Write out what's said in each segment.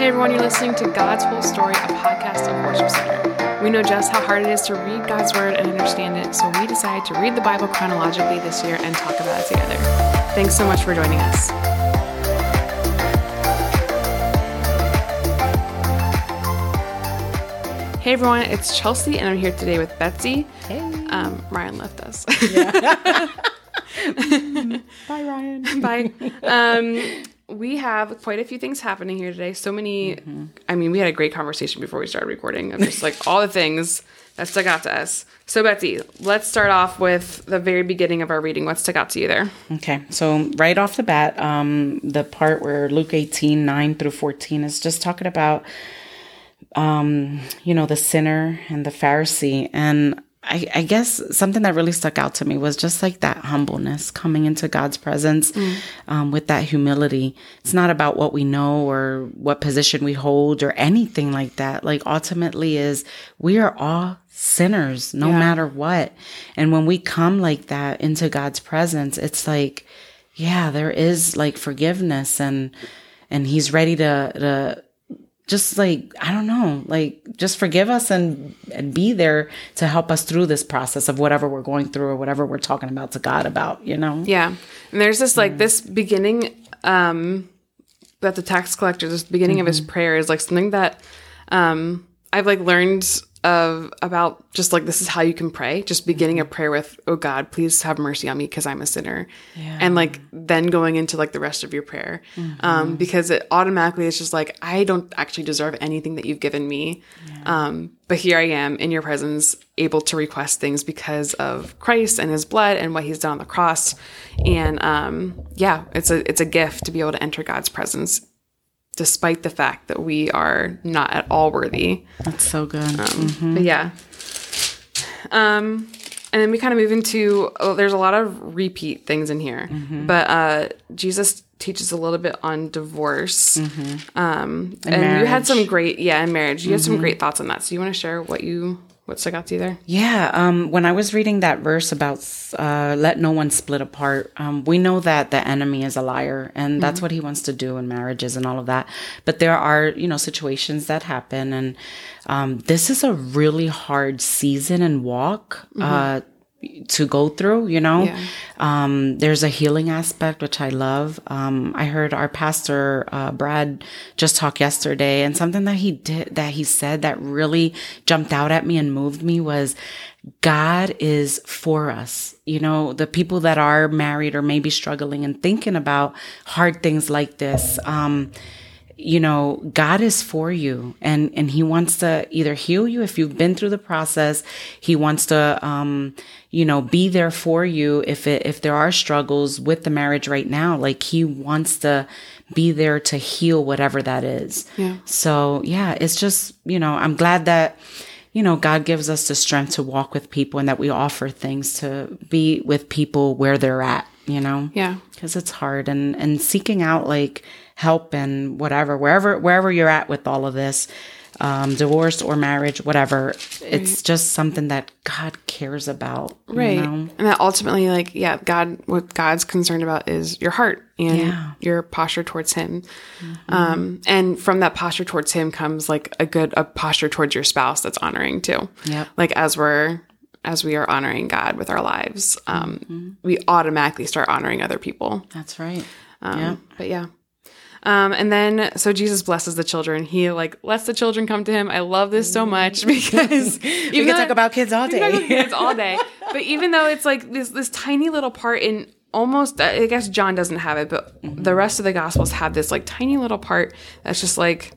Hey everyone, you're listening to God's Whole Story, a podcast of Worship Center. We know just how hard it is to read God's Word and understand it, so we decided to read the Bible chronologically this year and talk about it together. Thanks so much for joining us. Hey everyone, it's Chelsea, and I'm here today with Betsy. Hey. Um, Ryan left us. Bye, Ryan. Bye. Um, we have quite a few things happening here today. So many. I mean, we had a great conversation before we started recording of just like all the things that stuck out to us. So, Betsy, let's start off with the very beginning of our reading. What stuck out to you there? Okay, so right off the bat, um, the part where Luke 18, 9 through 14 is just talking about, um, you know, the sinner and the Pharisee. And I, I guess something that really stuck out to me was just like that humbleness coming into God's presence um, with that humility. It's not about what we know or what position we hold or anything like that. Like ultimately is we are all sinners no Yeah. matter what. And when we come like that into God's presence, it's like, yeah, there is like forgiveness and, and he's ready to, to just like I don't know, like just forgive us and and be there to help us through this process of whatever we're going through or whatever we're talking about to God about, you know? Yeah. And there's this like this beginning um that the tax collector, this beginning of his prayer is like something that um I've like learned of about just like this is how you can pray. Just beginning a prayer with, Oh God, please have mercy on me because I'm a sinner. And like then going into like the rest of your prayer. Um, because it automatically is just like, I don't actually deserve anything that you've given me. Um, but here I am in your presence, able to request things because of Christ and his blood and what he's done on the cross. And um, yeah, it's a it's a gift to be able to enter God's presence despite the fact that we are not at all worthy. That's so good. But yeah. Um and then we kind of move into oh, there's a lot of repeat things in here. But uh Jesus teaches a little bit on divorce. Um and, you had some great yeah, and marriage. You had some great thoughts on that. So you want to share what you what stuck out to you there? Yeah, um, when I was reading that verse about uh, let no one split apart, um, we know that the enemy is a liar, and that's what he wants to do in marriages and all of that. But there are, you know, situations that happen, and um, this is a really hard season and walk uh, to go through. You know, Yeah. um, there's a healing aspect which I love. Um, I heard our pastor uh, Brad just talk yesterday, and something that he did that he said that really jumped out at me and moved me was. God is for us. You know, the people that are married or maybe struggling and thinking about hard things like this. Um, you know, God is for you and, and he wants to either heal you if you've been through the process. He wants to, um, you know, be there for you if it, if there are struggles with the marriage right now. Like he wants to be there to heal whatever that is. Yeah. So yeah, it's just, you know, I'm glad that, you know, God gives us the strength to walk with people and that we offer things to be with people where they're at, you know? Yeah. because it's hard and and seeking out like help and whatever wherever wherever you're at with all of this um divorce or marriage whatever it's just something that god cares about you Right. know? And that ultimately, like, yeah, God, what God's concerned about is your heart and Yeah. Mm-hmm. your posture towards Him. Um, and from that posture towards Him comes like a good a posture towards your spouse that's honoring too. Yeah. Like as we're as we are honoring God with our lives, um, Mm-hmm. we automatically start honoring other people. that's right Um, yeah But yeah. Um, and then so Jesus blesses the children. He like lets the children come to him. I love this so much because we can talk about kids all we can talk about day kids all day. But even though it's like this this tiny little part in almost, I guess John doesn't have it, but the rest of the Gospels have this like tiny little part that's just like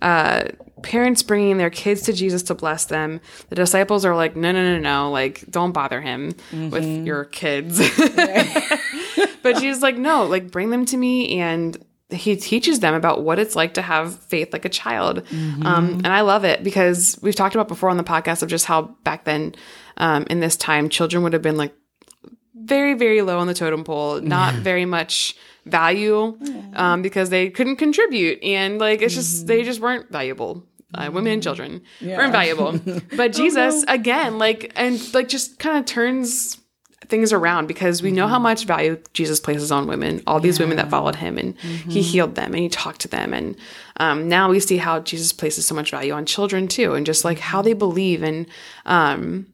uh, parents bringing their kids to Jesus to bless them. The disciples are like, no, no, no, no, like don't bother him with your kids. but Jesus like, no, like bring them to me and he teaches them about what it's like to have faith like a child. Um, and I love it because we've talked about before on the podcast of just how back then um, in this time, children would have been like very, very low on the totem pole, not very much value um, because they couldn't contribute. And like, it's just, they just weren't valuable. Uh, women and children weren't valuable. But Jesus, again, like, and like just kind of turns things around because we know how much value Jesus places on women, all these women that followed him and he healed them and he talked to them. And um, now we see how Jesus places so much value on children too and just like how they believe. And um,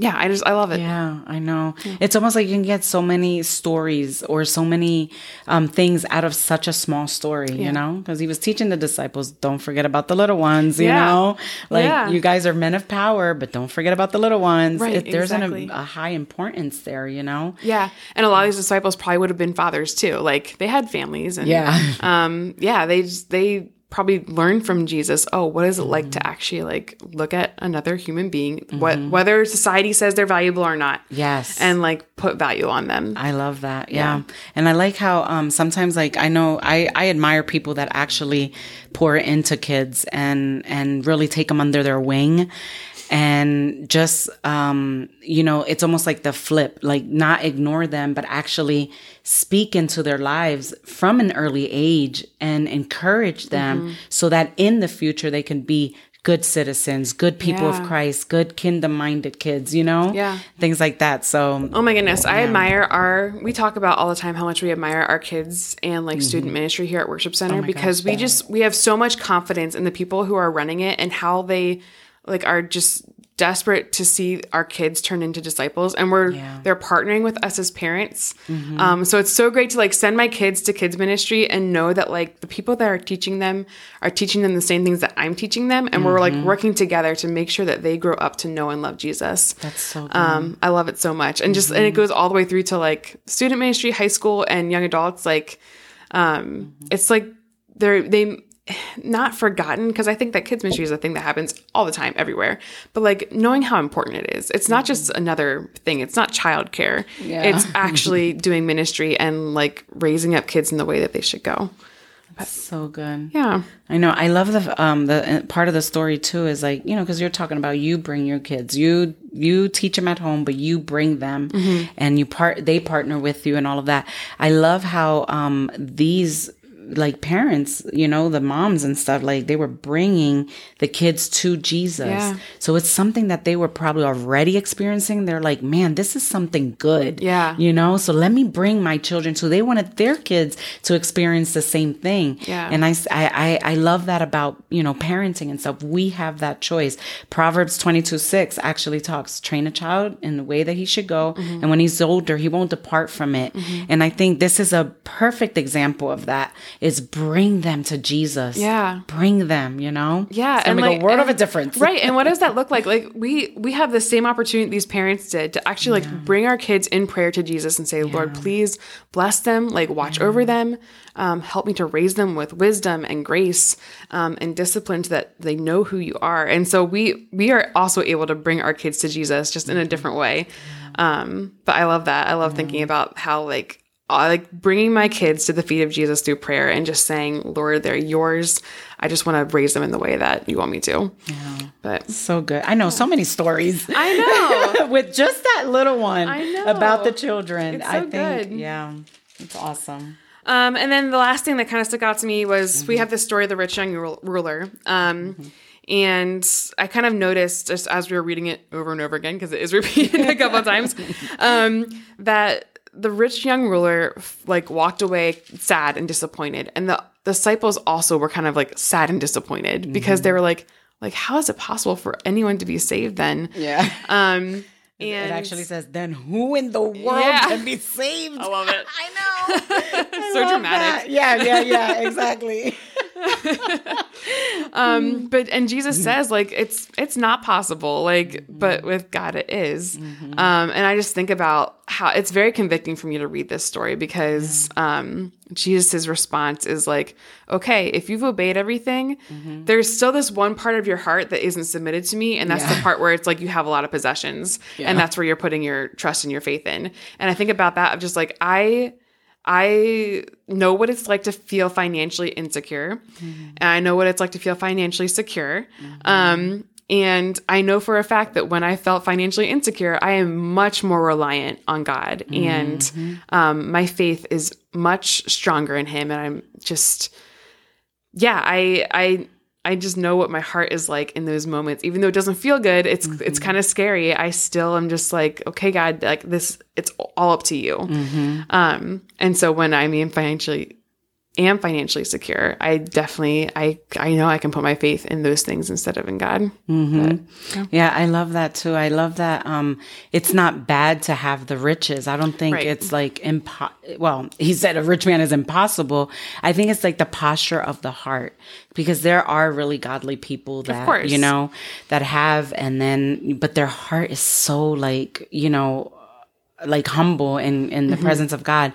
yeah, I just, I love it. Yeah, I know. It's almost like you can get so many stories or so many um, things out of such a small story, you know? Because he was teaching the disciples, don't forget about the little ones, you Yeah. know? Like, Yeah. you guys are men of power, but don't forget about the little ones. Right, It- there's exactly. an, a high importance there, you know? Yeah. And a lot of these disciples probably would have been fathers too. Like they had families and Yeah. um yeah, they just, they probably learn from Jesus, oh, what is it like Mm-hmm. to actually like look at another human being, what whether society says they're valuable or not. Yes. And like put value on them. I love that. Yeah. And I like how um sometimes like I know I I admire people that actually pour into kids and and really take them under their wing and just um you know it's almost like the flip like not ignore them but actually speak into their lives from an early age and encourage them Mm-hmm. so that in the future they can be good citizens good people Yeah. of Christ good kingdom minded kids you know Yeah. things like that so Oh my goodness. I admire our, we talk about all the time how much we admire our kids and like Mm-hmm. student ministry here at Worship Center Oh because we just, we have so much confidence in the people who are running it and how they like are just desperate to see our kids turn into disciples and we're Yeah. Mm-hmm. they're partnering with us as parents um, so it's so great to like send my kids to kids ministry and know that like the people that are teaching them are teaching them the same things that i'm teaching them and we're Mm-hmm. like working together to make sure that they grow up to know and love jesus that's so good. um, I love it so much, and just and it goes all the way through to like student ministry, high school, and young adults. Like, um, it's like they're they not forgotten because I think that kids ministry is a thing that happens all the time, everywhere. But like knowing how important it is, it's not just another thing. It's not childcare. Yeah. It's actually doing ministry and like raising up kids in the way that they should go. That's so good Yeah, I know. I love the um the uh, part of the story too is like you know because you're talking about you bring your kids, you you teach them at home, but you bring them and you part they partner with you and all of that. I love how um these like parents, you know, the moms and stuff, like they were bringing the kids to Jesus. Yeah. So it's something that they were probably already experiencing. They're like, man, this is something good. Yeah. You know, so let me bring my children. So they wanted their kids to experience the same thing. Yeah. And I, I, I love that about, you know, parenting and stuff. We have that choice. Proverbs 22, 6 actually talks, train a child in the way that he should go. Mm-hmm. And when he's older, he won't depart from it. And I think this is a perfect example of that is bring them to Jesus. Yeah. Bring them, you know? Yeah, make like, a world of a difference. right? And what does that look like? Like we we have the same opportunity these parents did to actually like bring our kids in prayer to Jesus and say, Lord, please bless them, like watch over them, um, help me to raise them with wisdom and grace um, and discipline so that they know who you are. And so we we are also able to bring our kids to Jesus just in a different way. Um, but I love that. I love thinking about how like like bringing my kids to the feet of Jesus through prayer and just saying, Lord, they're yours. I just want to raise them in the way that you want me to. Yeah. But So good. I know so many stories. I know. with just that little one about the children. It's I think, good. yeah, it's awesome. Um, and then the last thing that kind of stuck out to me was we have this story of the rich young ruler. Um, And I kind of noticed just as we were reading it over and over again, because it is repeated a couple of times, um, that the rich young ruler like walked away sad and disappointed. And the disciples also were kind of like sad and disappointed because they were like, like, how is it possible for anyone to be saved then? Yeah. Um, and it actually says, then who in the world Yeah. can be saved? I love it. I know. so dramatic. that. Yeah, yeah, yeah, exactly. Um, but and Jesus says like it's it's not possible, like, but with God it is. Um, and I just think about how it's very convicting for me to read this story because um Jesus' response is like, okay, if you've obeyed everything, there's still this one part of your heart that isn't submitted to me, and that's the part where it's like you have a lot of possessions, and that's where you're putting your trust and your faith in. And I think about that of just like I I know what it's like to feel financially insecure, and I know what it's like to feel financially secure. Um, and I know for a fact that when I felt financially insecure, I am much more reliant on God, and um, my faith is much stronger in Him. And I'm just, yeah, I, I, I just know what my heart is like in those moments. Even though it doesn't feel good, it's it's kind of scary. I still am just like, okay, God, like this, it's all up to you. Um, and so when I mean financially am financially secure, I definitely I I know I can put my faith in those things instead of in God. Yeah, I love that too. I love that um it's not bad to have the riches. I don't think Right. it's like impo- well, he said a rich man is impossible. I think it's like the posture of the heart because there are really godly people that you know that have and then but their heart is so like, you know, like humble in in the Mm-hmm. presence of God.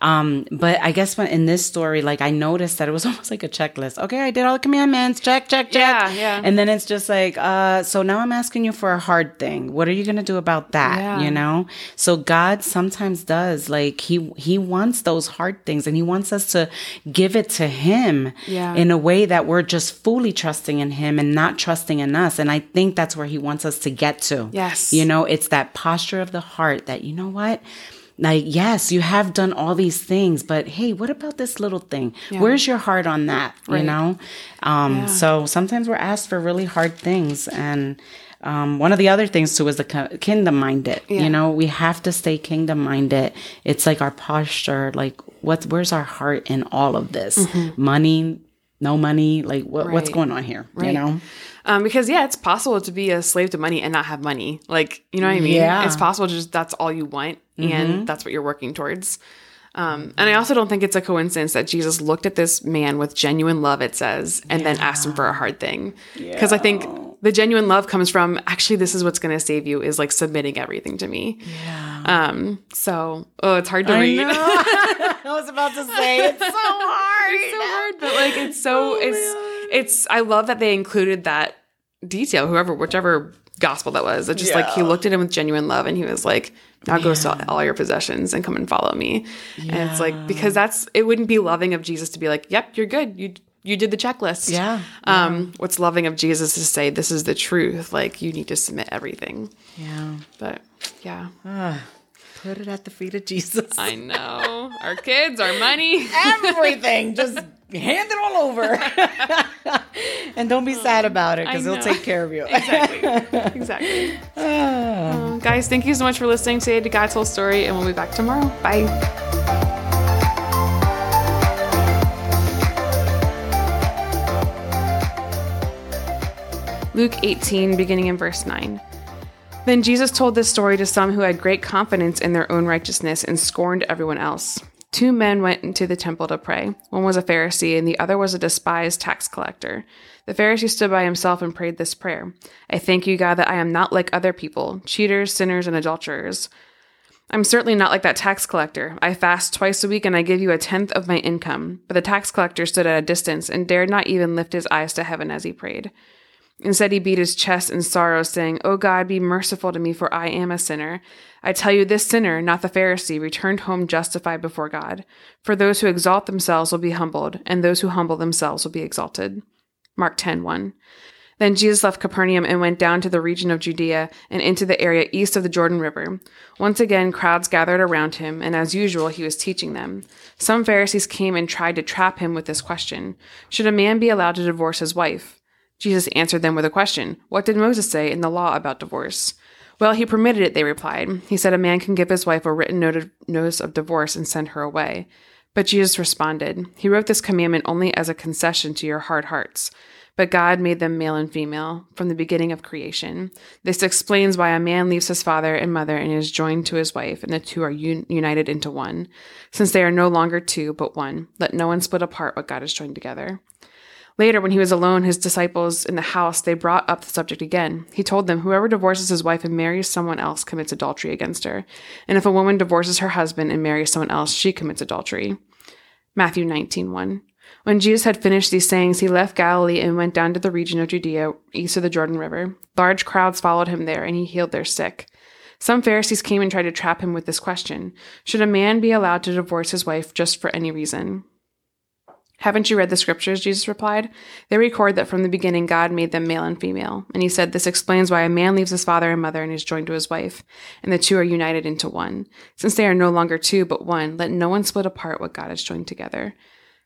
Um, but I guess when in this story, like I noticed that it was almost like a checklist. Okay, I did all the commandments. Check, check, check. Yeah, yeah. And then it's just like, uh, so now I'm asking you for a hard thing. What are you gonna do about that? Yeah. You know? So God sometimes does like he he wants those hard things and he wants us to give it to him Yeah. in a way that we're just fully trusting in him and not trusting in us. And I think that's where he wants us to get to. Yes. You know, it's that posture of the heart that, you know what? Like, yes, you have done all these things, but hey, what about this little thing? Where's your heart on that? You know? Um, so sometimes we're asked for really hard things. And, um, one of the other things too is the kingdom minded. Yeah. You know, we have to stay kingdom minded. It's like our posture, like what's, where's our heart in all of this? Money, no money, like what, what's Mm-hmm. Going on here? You know? Um, because yeah, it's possible to be a slave to money and not have money. Like, you know what I mean? Yeah. It's possible just that's all you want Mm-hmm. and that's what you're working towards. Um, and I also don't think it's a coincidence that Jesus looked at this man with genuine love, it says, and then asked him for a hard thing. Because I think the genuine love comes from actually, this is what's going to save you is like submitting everything to me. Yeah. Um, so, oh, it's hard to I read. know. I was about to say it's so hard. it's so hard, but like it's so it's it's I love that they included that detail, whoever whichever gospel that was. It just like he looked at him with genuine love and he was like, Now go sell all your possessions and come and follow me. And it's like because that's it wouldn't be loving of Jesus to be like, Yep, you're good. You you did the checklist. Yeah, Um, what's loving of Jesus to say this is the truth. Like you need to submit everything. Yeah. But yeah. Put it at the feet of Jesus. I know. Our kids, our money. Everything. Just hand it all over. and don't be sad about it because he'll take care of you. exactly. Exactly. Um, guys, thank you so much for listening today to God's Whole Story, and we'll be back tomorrow. Bye. Luke 18, beginning in verse 9. Then Jesus told this story to some who had great confidence in their own righteousness and scorned everyone else. Two men went into the temple to pray. One was a Pharisee, and the other was a despised tax collector. The Pharisee stood by himself and prayed this prayer I thank you, God, that I am not like other people, cheaters, sinners, and adulterers. I'm certainly not like that tax collector. I fast twice a week and I give you a tenth of my income. But the tax collector stood at a distance and dared not even lift his eyes to heaven as he prayed. Instead, he beat his chest in sorrow, saying, O God, be merciful to me, for I am a sinner. I tell you, this sinner, not the Pharisee, returned home justified before God. For those who exalt themselves will be humbled, and those who humble themselves will be exalted. Mark 10 1. Then Jesus left Capernaum and went down to the region of Judea and into the area east of the Jordan River. Once again, crowds gathered around him, and as usual, he was teaching them. Some Pharisees came and tried to trap him with this question Should a man be allowed to divorce his wife? Jesus answered them with a question What did Moses say in the law about divorce? Well, he permitted it, they replied. He said a man can give his wife a written notice of divorce and send her away. But Jesus responded, He wrote this commandment only as a concession to your hard hearts. But God made them male and female from the beginning of creation. This explains why a man leaves his father and mother and is joined to his wife, and the two are un- united into one. Since they are no longer two, but one, let no one split apart what God has joined together. Later, when he was alone, his disciples in the house, they brought up the subject again. He told them, Whoever divorces his wife and marries someone else commits adultery against her. And if a woman divorces her husband and marries someone else, she commits adultery. Matthew 19 1. When Jesus had finished these sayings, he left Galilee and went down to the region of Judea, east of the Jordan River. Large crowds followed him there, and he healed their sick. Some Pharisees came and tried to trap him with this question Should a man be allowed to divorce his wife just for any reason? Haven't you read the scriptures? Jesus replied. They record that from the beginning God made them male and female. And he said, This explains why a man leaves his father and mother and is joined to his wife, and the two are united into one. Since they are no longer two, but one, let no one split apart what God has joined together.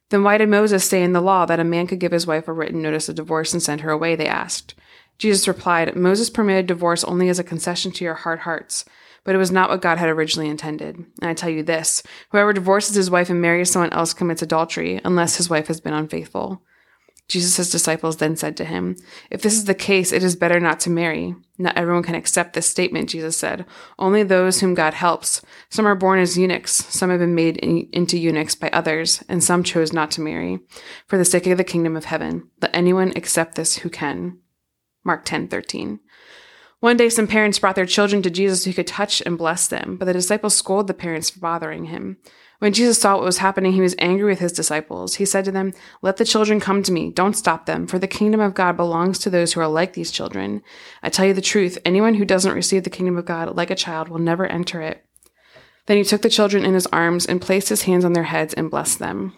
Then why did Moses say in the law that a man could give his wife a written notice of divorce and send her away? They asked. Jesus replied, Moses permitted divorce only as a concession to your hard hearts, but it was not what God had originally intended. And I tell you this whoever divorces his wife and marries someone else commits adultery, unless his wife has been unfaithful. Jesus' disciples then said to him, If this is the case, it is better not to marry. Not everyone can accept this statement, Jesus said. Only those whom God helps. Some are born as eunuchs, some have been made in, into eunuchs by others, and some chose not to marry. For the sake of the kingdom of heaven, let anyone accept this who can. Mark 10 13. One day, some parents brought their children to Jesus who could touch and bless them, but the disciples scolded the parents for bothering him. When Jesus saw what was happening, he was angry with his disciples. He said to them, Let the children come to me. Don't stop them, for the kingdom of God belongs to those who are like these children. I tell you the truth, anyone who doesn't receive the kingdom of God like a child will never enter it. Then he took the children in his arms and placed his hands on their heads and blessed them.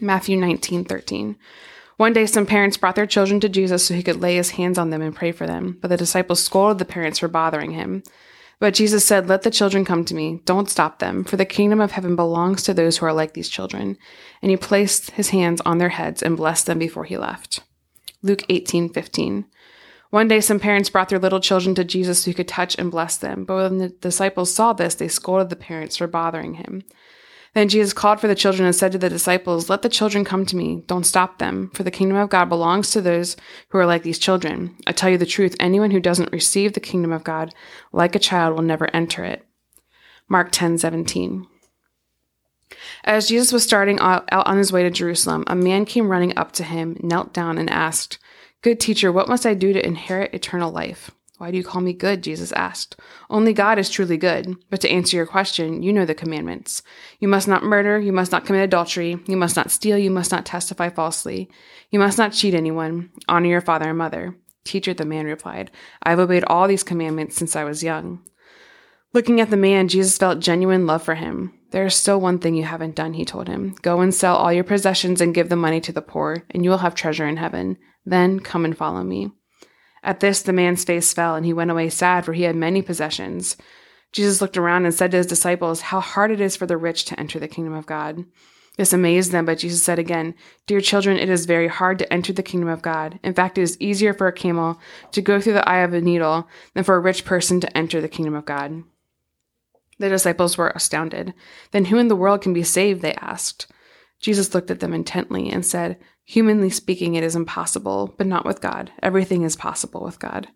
Matthew 19, 13. One day, some parents brought their children to Jesus so he could lay his hands on them and pray for them, but the disciples scolded the parents for bothering him. But Jesus said, Let the children come to me. Don't stop them, for the kingdom of heaven belongs to those who are like these children. And he placed his hands on their heads and blessed them before he left. Luke 18 15. One day, some parents brought their little children to Jesus so he could touch and bless them. But when the disciples saw this, they scolded the parents for bothering him. Then Jesus called for the children and said to the disciples, Let the children come to me. Don't stop them, for the kingdom of God belongs to those who are like these children. I tell you the truth, anyone who doesn't receive the kingdom of God like a child will never enter it. Mark 10 17. As Jesus was starting out on his way to Jerusalem, a man came running up to him, knelt down, and asked, Good teacher, what must I do to inherit eternal life? Why do you call me good? Jesus asked. Only God is truly good. But to answer your question, you know the commandments. You must not murder. You must not commit adultery. You must not steal. You must not testify falsely. You must not cheat anyone. Honor your father and mother. Teacher, the man replied, I have obeyed all these commandments since I was young. Looking at the man, Jesus felt genuine love for him. There is still one thing you haven't done, he told him. Go and sell all your possessions and give the money to the poor, and you will have treasure in heaven. Then come and follow me. At this, the man's face fell, and he went away sad, for he had many possessions. Jesus looked around and said to his disciples, How hard it is for the rich to enter the kingdom of God. This amazed them, but Jesus said again, Dear children, it is very hard to enter the kingdom of God. In fact, it is easier for a camel to go through the eye of a needle than for a rich person to enter the kingdom of God. The disciples were astounded. Then who in the world can be saved? They asked. Jesus looked at them intently and said, Humanly speaking, it is impossible, but not with God. Everything is possible with God.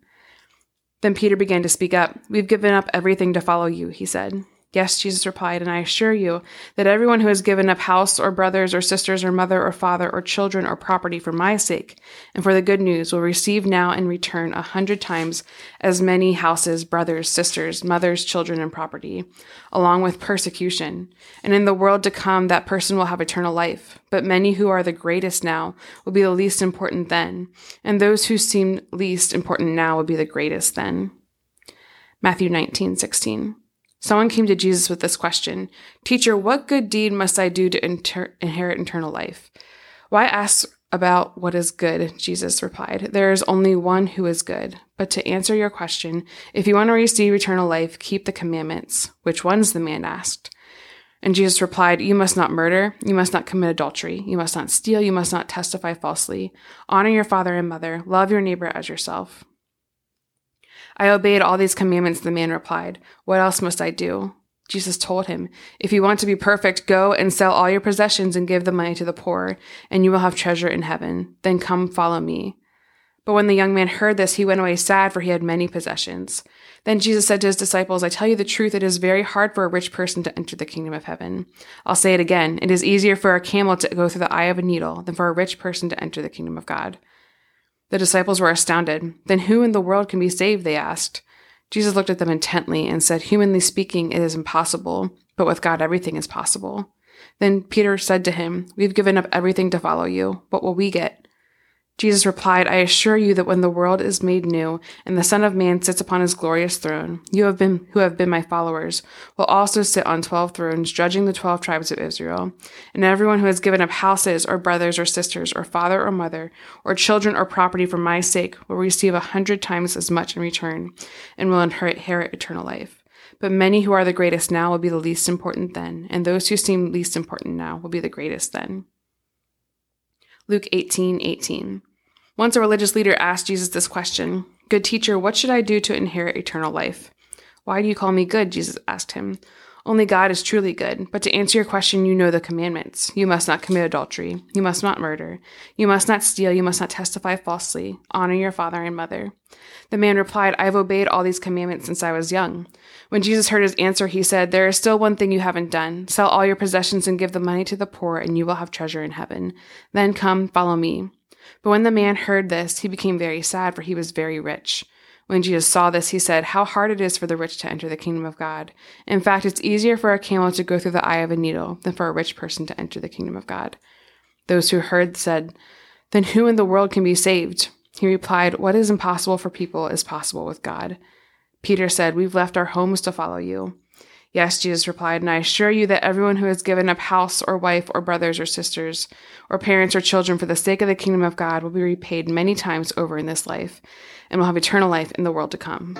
Then Peter began to speak up. We've given up everything to follow you, he said. Yes, Jesus replied, and I assure you that everyone who has given up house or brothers or sisters or mother or father or children or property for my sake and for the good news will receive now in return a hundred times as many houses, brothers, sisters, mothers, children, and property, along with persecution. And in the world to come, that person will have eternal life. But many who are the greatest now will be the least important then, and those who seem least important now will be the greatest then. Matthew 19, 16. Someone came to Jesus with this question Teacher, what good deed must I do to inter- inherit eternal life? Why ask about what is good? Jesus replied. There is only one who is good. But to answer your question, if you want to receive eternal life, keep the commandments. Which ones? the man asked. And Jesus replied, You must not murder. You must not commit adultery. You must not steal. You must not testify falsely. Honor your father and mother. Love your neighbor as yourself. I obeyed all these commandments, the man replied. What else must I do? Jesus told him, If you want to be perfect, go and sell all your possessions and give the money to the poor, and you will have treasure in heaven. Then come follow me. But when the young man heard this, he went away sad, for he had many possessions. Then Jesus said to his disciples, I tell you the truth, it is very hard for a rich person to enter the kingdom of heaven. I'll say it again. It is easier for a camel to go through the eye of a needle than for a rich person to enter the kingdom of God. The disciples were astounded. Then who in the world can be saved? They asked. Jesus looked at them intently and said, Humanly speaking, it is impossible, but with God everything is possible. Then Peter said to him, We've given up everything to follow you. What will we get? Jesus replied, I assure you that when the world is made new and the Son of Man sits upon his glorious throne, you have been, who have been my followers, will also sit on twelve thrones, judging the twelve tribes of Israel. And everyone who has given up houses or brothers or sisters or father or mother or children or property for my sake will receive a hundred times as much in return and will inherit eternal life. But many who are the greatest now will be the least important then, and those who seem least important now will be the greatest then. Luke 18 18. Once a religious leader asked Jesus this question Good teacher, what should I do to inherit eternal life? Why do you call me good? Jesus asked him. Only God is truly good. But to answer your question, you know the commandments. You must not commit adultery. You must not murder. You must not steal. You must not testify falsely. Honor your father and mother. The man replied, I have obeyed all these commandments since I was young. When Jesus heard his answer, he said, There is still one thing you haven't done. Sell all your possessions and give the money to the poor, and you will have treasure in heaven. Then come, follow me. But when the man heard this, he became very sad, for he was very rich. When Jesus saw this, he said, How hard it is for the rich to enter the kingdom of God. In fact, it's easier for a camel to go through the eye of a needle than for a rich person to enter the kingdom of God. Those who heard said, Then who in the world can be saved? He replied, What is impossible for people is possible with God. Peter said, We've left our homes to follow you. Yes, Jesus replied, and I assure you that everyone who has given up house or wife or brothers or sisters or parents or children for the sake of the kingdom of God will be repaid many times over in this life and will have eternal life in the world to come.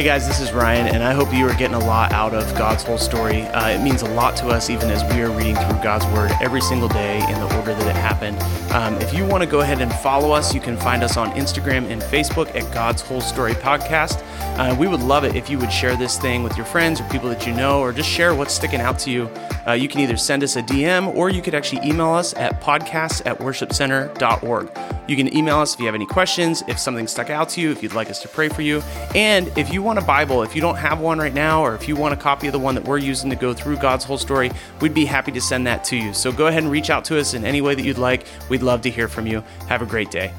Hey guys, this is Ryan, and I hope you are getting a lot out of God's whole story. Uh, it means a lot to us, even as we are reading through God's Word every single day in the order that it happened. Um, if you want to go ahead and follow us, you can find us on Instagram and Facebook at God's Whole Story Podcast. Uh, we would love it if you would share this thing with your friends or people that you know, or just share what's sticking out to you. Uh, you can either send us a DM or you could actually email us at podcasts at worshipcenter.org. You can email us if you have any questions, if something stuck out to you, if you'd like us to pray for you. And if you want a Bible, if you don't have one right now, or if you want a copy of the one that we're using to go through God's whole story, we'd be happy to send that to you. So go ahead and reach out to us in any way that you'd like. We'd love to hear from you. Have a great day.